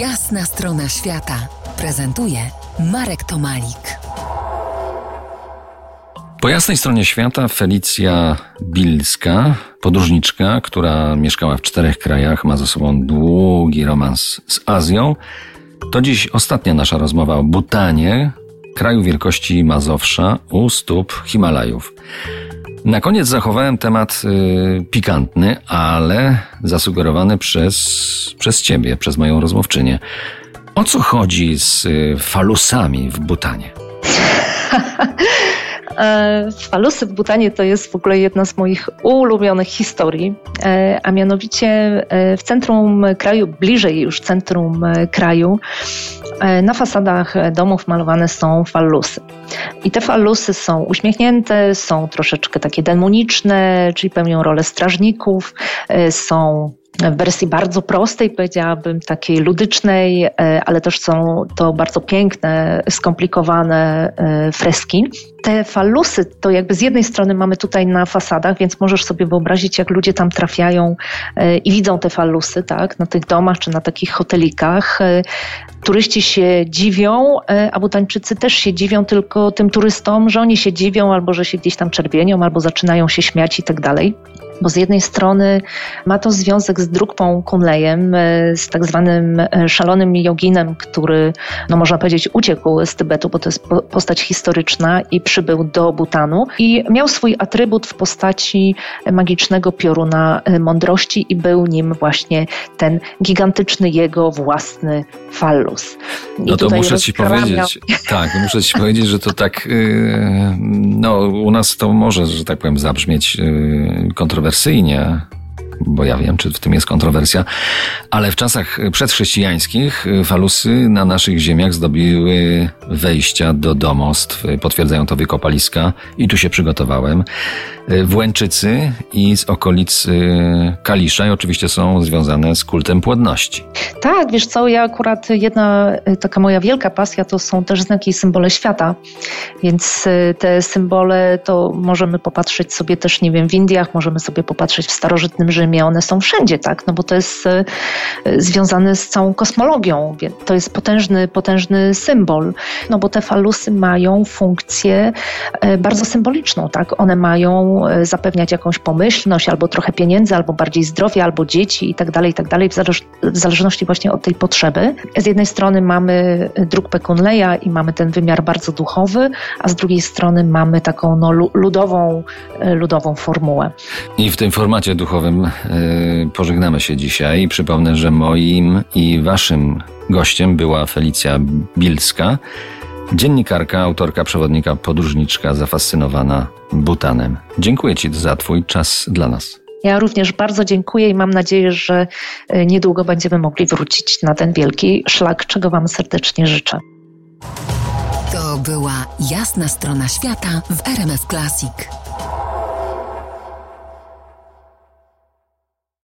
Jasna strona świata prezentuje Marek Tomalik. Po jasnej stronie świata Felicja Bilska, podróżniczka, która mieszkała w czterech krajach, ma za sobą długi romans z Azją. To dziś ostatnia nasza rozmowa o Butanie, kraju wielkości Mazowsza u stóp Himalajów. Na koniec zachowałem temat y, pikantny, ale zasugerowany przez, przez ciebie, przez moją rozmówczynię. O co chodzi z y, falusami w Butanie? E, falusy w Butanie to jest w ogóle jedna z moich ulubionych historii, e, a mianowicie e, w centrum kraju, bliżej już centrum kraju, na fasadach domów malowane są fallusy. I te fallusy są uśmiechnięte, są troszeczkę takie demoniczne, czyli pełnią rolę strażników, są w wersji bardzo prostej, powiedziałabym, takiej ludycznej, e, ale też są to bardzo piękne, skomplikowane e, freski. Te falusy to jakby z jednej strony mamy tutaj na fasadach, więc możesz sobie wyobrazić, jak ludzie tam trafiają e, i widzą te falusy, tak, na tych domach czy na takich hotelikach. Turyści się dziwią, a Butańczycy też się dziwią tylko tym turystom, że oni się dziwią albo że się gdzieś tam czerwienią, albo zaczynają się śmiać i tak dalej bo z jednej strony ma to związek z Drukpą Kunlejem, e, z tak zwanym e, szalonym joginem, który, no można powiedzieć, uciekł z Tybetu, bo to jest postać historyczna i przybył do Butanu i miał swój atrybut w postaci magicznego pioruna e, mądrości i był nim właśnie ten gigantyczny jego własny fallus. I no to muszę ci powiedzieć, tak, muszę ci powiedzieć, że to tak, no u nas to może, że tak powiem, zabrzmieć kontrowersyjnie, kontrowersyjnie, bo ja wiem, czy w tym jest kontrowersja, ale w czasach przedchrześcijańskich falusy na naszych ziemiach zdobiły wejścia do domostw, potwierdzają to wykopaliska i tu się przygotowałem. Włęczycy i z okolic Kalisza i oczywiście są związane z kultem płodności. Tak, wiesz co, ja akurat jedna taka moja wielka pasja to są też znaki i symbole świata, więc te symbole to możemy popatrzeć sobie też, nie wiem, w Indiach, możemy sobie popatrzeć w starożytnym Rzymie, one są wszędzie, tak, no bo to jest związane z całą kosmologią, to jest potężny, potężny symbol, no bo te falusy mają funkcję bardzo symboliczną, tak, one mają E, zapewniać jakąś pomyślność, albo trochę pieniędzy, albo bardziej zdrowia, albo dzieci i tak dalej, i tak dalej, w zależności właśnie od tej potrzeby. Z jednej strony mamy druk Pekunleja i mamy ten wymiar bardzo duchowy, a z drugiej strony mamy taką no, ludową, e, ludową formułę. I w tym formacie duchowym pożegnamy się dzisiaj. Przypomnę, że moim i waszym gościem była Felicja Bilska. Dziennikarka, autorka przewodnika, podróżniczka zafascynowana Butanem. Dziękuję Ci za Twój czas dla nas. Ja również bardzo dziękuję i mam nadzieję, że e, niedługo będziemy mogli wrócić na ten wielki szlak, czego Wam serdecznie życzę. To była jasna strona świata w RMF Classic.